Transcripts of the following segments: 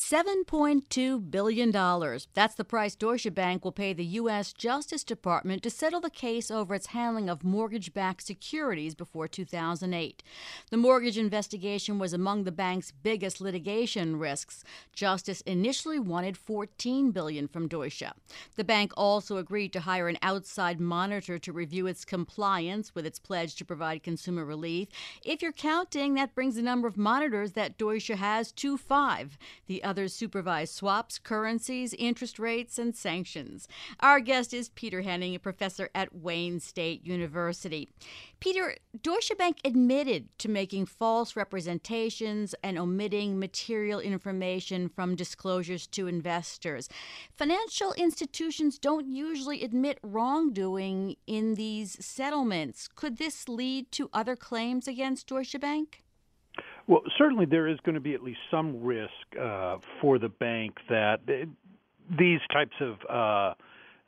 $7.2 billion. That's the price Deutsche Bank will pay the U.S. Justice Department to settle the case over its handling of mortgage backed securities before 2008. The mortgage investigation was among the bank's biggest litigation risks. Justice initially wanted $14 billion from Deutsche. The bank also agreed to hire an outside monitor to review its compliance with its pledge to provide consumer relief. If you're counting, that brings the number of monitors that Deutsche has to five. The others supervise swaps, currencies, interest rates, and sanctions. Our guest is Peter Henning, a professor at Wayne State University. Peter, Deutsche Bank admitted to making false representations and omitting material information from disclosures to investors. Financial institutions don't usually admit wrongdoing in these settlements. Could this lead to other claims against Deutsche Bank? Well, certainly there is going to be at least some risk uh, for the bank that these types of uh,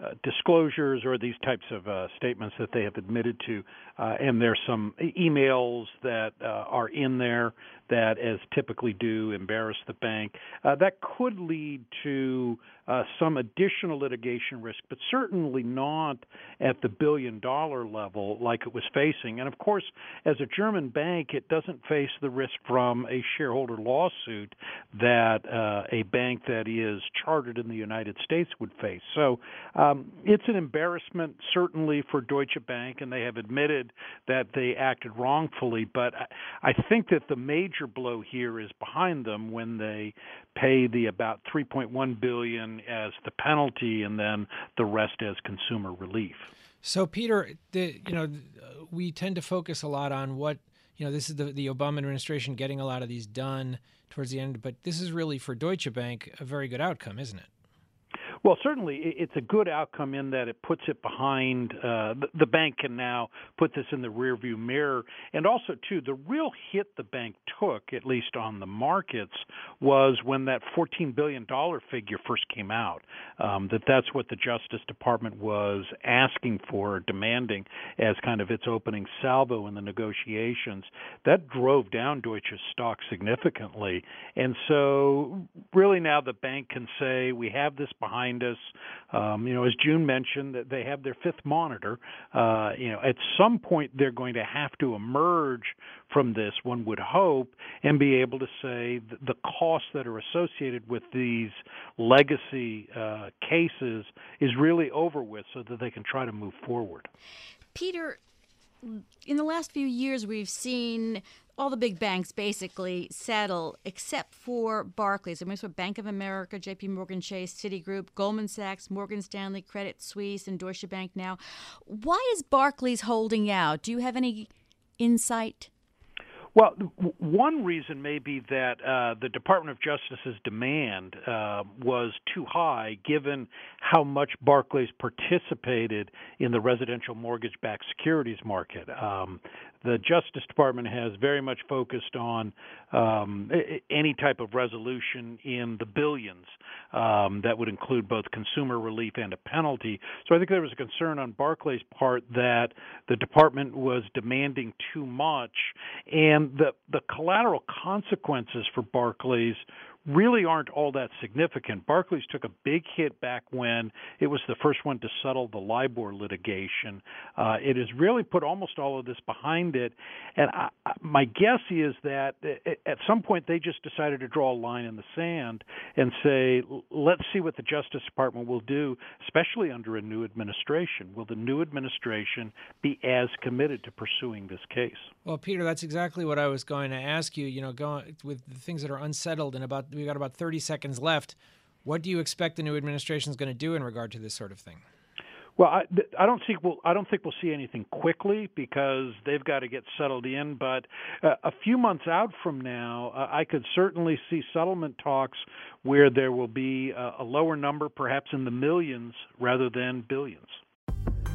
uh, disclosures or these types of uh, statements that they have admitted to, uh, and there's some emails that uh, are in there that, as typically do, embarrass the bank. Uh, that could lead to uh, some additional litigation risk, but certainly not at the billion dollar level like it was facing. And of course, as a German bank, it doesn't face the risk from a shareholder lawsuit that uh, a bank that is chartered in the United States would face. So um, it's an embarrassment, certainly, for Deutsche Bank, and they have admitted that they acted wrongfully. But I, I think that the major blow here is behind them when they pay the about 3.1 billion as the penalty and then the rest as consumer relief. So Peter, the, you know, we tend to focus a lot on what you know, this is the, the Obama administration getting a lot of these done towards the end, but this is really for Deutsche Bank a very good outcome, isn't it? Well, certainly it's a good outcome in that it puts it behind. Uh, the, bank can now put this in the rearview mirror, and also too, the real hit the bank took, at least on the markets, was when that 14 billion dollar figure first came out. Um, that that's what the Justice Department was asking for, demanding as kind of its opening salvo in the negotiations. That drove down Deutsche's stock significantly, and so really now the bank can say we have this behind behind us. Um, you know, as June mentioned, that they have their fifth monitor. Uh, you know, at some point they're going to have to emerge from this. One would hope, and be able to say the costs that are associated with these legacy uh, cases is really over with, so that they can try to move forward. Peter, in the last few years, we've seen all the big banks basically settle except for Barclays. I mean, so Bank of America, J.P. Morgan Chase, Citigroup, Goldman Sachs, Morgan Stanley, Credit Suisse, and Deutsche Bank now. Why is Barclays holding out? Do you have any insight? Well, one reason may be that uh, the Department of Justice's demand uh, was too high, given how much Barclays participated in the residential mortgage-backed securities market. Um, the Justice Department has very much focused on um, any type of resolution in the billions um, that would include both consumer relief and a penalty. So I think there was a concern on Barclays' part that the department was demanding too much, and the the collateral consequences for Barclays really aren't all that significant. Barclays took a big hit back when it was the first one to settle the LIBOR litigation. Uh, it has really put almost all of this behind it, and I, my guess is that at some point they just decided to draw a line in the sand and say, let's see what the Justice Department will do, especially under a new administration. Will the new administration be as committed to pursuing this case? Well, Peter, that's exactly what I was going to ask you. You know, going with the things that are unsettled and about we've got about 30 seconds left. What do you expect the new administration is going to do in regard to this sort of thing? Well, I, I don't think we'll I don't think we'll see anything quickly because they've got to get settled in. But uh, a few months out from now, uh, I could certainly see settlement talks where there will be a, a lower number, perhaps in the millions rather than billions.